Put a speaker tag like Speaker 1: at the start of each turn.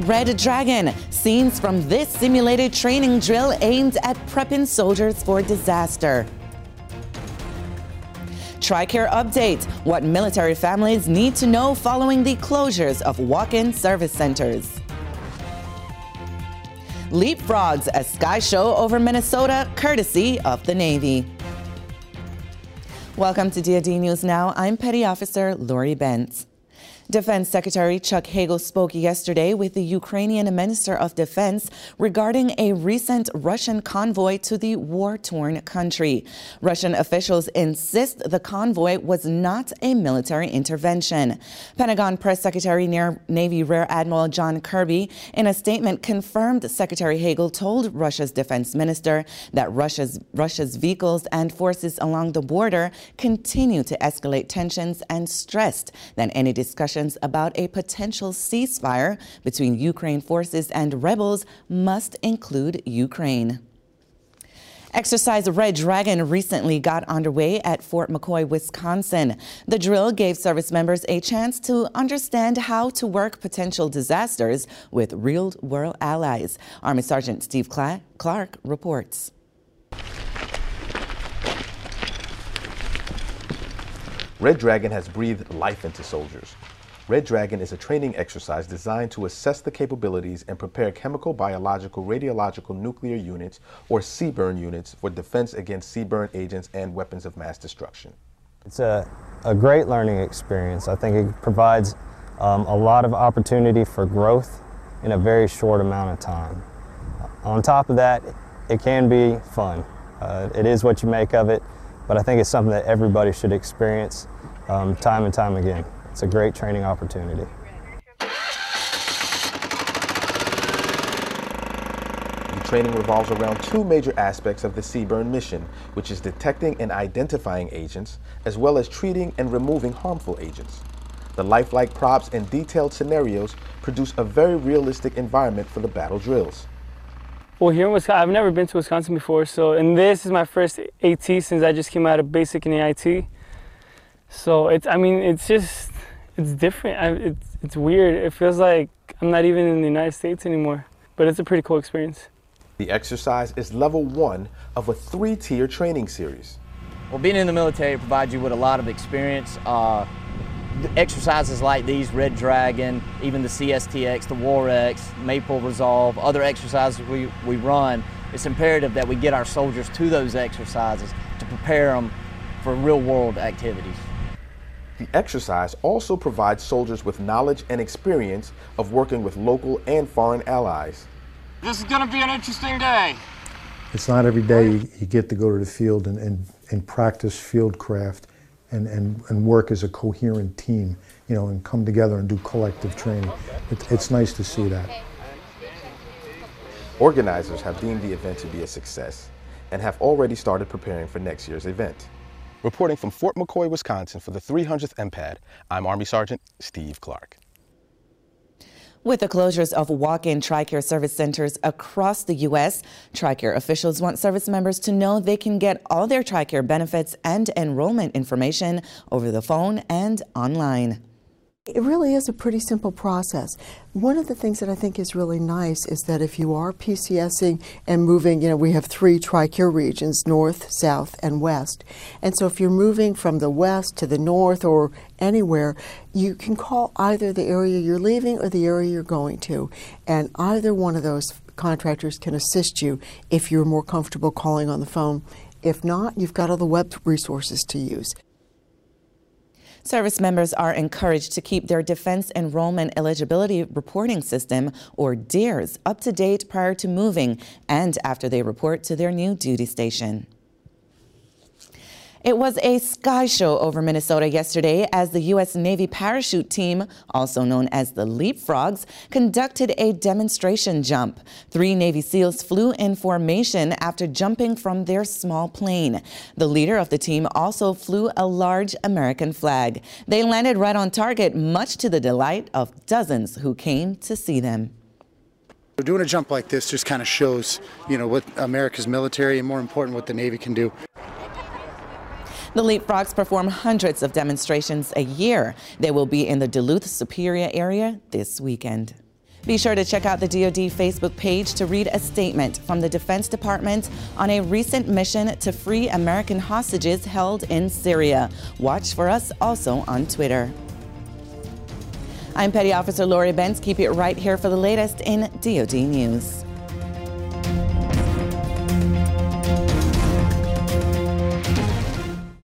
Speaker 1: Red Dragon, scenes from this simulated training drill aimed at prepping soldiers for disaster. TRICARE update what military families need to know following the closures of walk in service centers. Leapfrogs, a sky show over Minnesota, courtesy of the Navy. Welcome to DoD News Now. I'm Petty Officer Lori Bentz. Defense Secretary Chuck Hagel spoke yesterday with the Ukrainian Minister of Defense regarding a recent Russian convoy to the war torn country. Russian officials insist the convoy was not a military intervention. Pentagon Press Secretary Navy Rear Admiral John Kirby, in a statement, confirmed Secretary Hagel told Russia's defense minister that Russia's, Russia's vehicles and forces along the border continue to escalate tensions and stressed that any discussion discussions about a potential ceasefire between Ukraine forces and rebels must include Ukraine. Exercise Red Dragon recently got underway at Fort McCoy, Wisconsin. The drill gave service members a chance to understand how to work potential disasters with real world allies. Army Sergeant Steve Clark reports.
Speaker 2: Red Dragon has breathed life into soldiers. Red Dragon is a training exercise designed to assess the capabilities and prepare chemical, biological, radiological, nuclear units, or CBRN units for defense against CBRN agents and weapons of mass destruction.
Speaker 3: It's a, a great learning experience. I think it provides um, a lot of opportunity for growth in a very short amount of time. On top of that, it can be fun. Uh, it is what you make of it, but I think it's something that everybody should experience um, time and time again. It's a great training opportunity.
Speaker 2: The training revolves around two major aspects of the CBRN mission, which is detecting and identifying agents, as well as treating and removing harmful agents. The lifelike props and detailed scenarios produce a very realistic environment for the battle drills.
Speaker 4: Well, here in Wisconsin, I've never been to Wisconsin before, so, and this is my first AT since I just came out of basic and AIT. So it's, I mean, it's just, it's different. I, it's, it's weird. It feels like I'm not even in the United States anymore, but it's a pretty cool experience.
Speaker 2: The exercise is level one of a three-tier training series.
Speaker 5: Well, being in the military provides you with a lot of experience. Uh, exercises like these, Red Dragon, even the CSTX, the WAREX, Maple Resolve, other exercises we, we run, it's imperative that we get our soldiers to those exercises to prepare them for real world activities.
Speaker 2: The exercise also provides soldiers with knowledge and experience of working with local and foreign allies.
Speaker 6: This is going to be an interesting day.
Speaker 7: It's not every day you get to go to the field and, and, and practice field craft and, and, and work as a coherent team, you know, and come together and do collective training. It, it's nice to see that.
Speaker 2: Organizers have deemed the event to be a success and have already started preparing for next year's event. Reporting from Fort McCoy, Wisconsin for the 300th MPAD, I'm Army Sergeant Steve Clark.
Speaker 1: With the closures of walk-in TRICARE service centers across the U.S., TRICARE officials want service members to know they can get all their TRICARE benefits and enrollment information over the phone and online.
Speaker 8: It really is a pretty simple process. One of the things that I think is really nice is that if you are PCSing and moving, you know, we have three TRICARE regions, north, south, and west. And so if you're moving from the west to the north or anywhere, you can call either the area you're leaving or the area you're going to. And either one of those contractors can assist you if you're more comfortable calling on the phone. If not, you've got all the web resources to use.
Speaker 1: Service members are encouraged to keep their Defense Enrollment Eligibility Reporting System, or DEERS, up to date prior to moving and after they report to their new duty station. It was a sky show over Minnesota yesterday as the U.S. Navy parachute team, also known as the Leapfrogs, conducted a demonstration jump. Three Navy SEALs flew in formation after jumping from their small plane. The leader of the team also flew a large American flag. They landed right on target, much to the delight of dozens who came to see them.
Speaker 9: Doing a jump like this just kind of shows, you know, what America's military and more important, what the Navy can do.
Speaker 1: The Leapfrogs perform hundreds of demonstrations a year. They will be in the Duluth Superior area this weekend. Be sure to check out the DoD Facebook page to read a statement from the Defense Department on a recent mission to free American hostages held in Syria. Watch for us also on Twitter. I'm Petty Officer Lori Benz. Keep it right here for the latest in DoD News.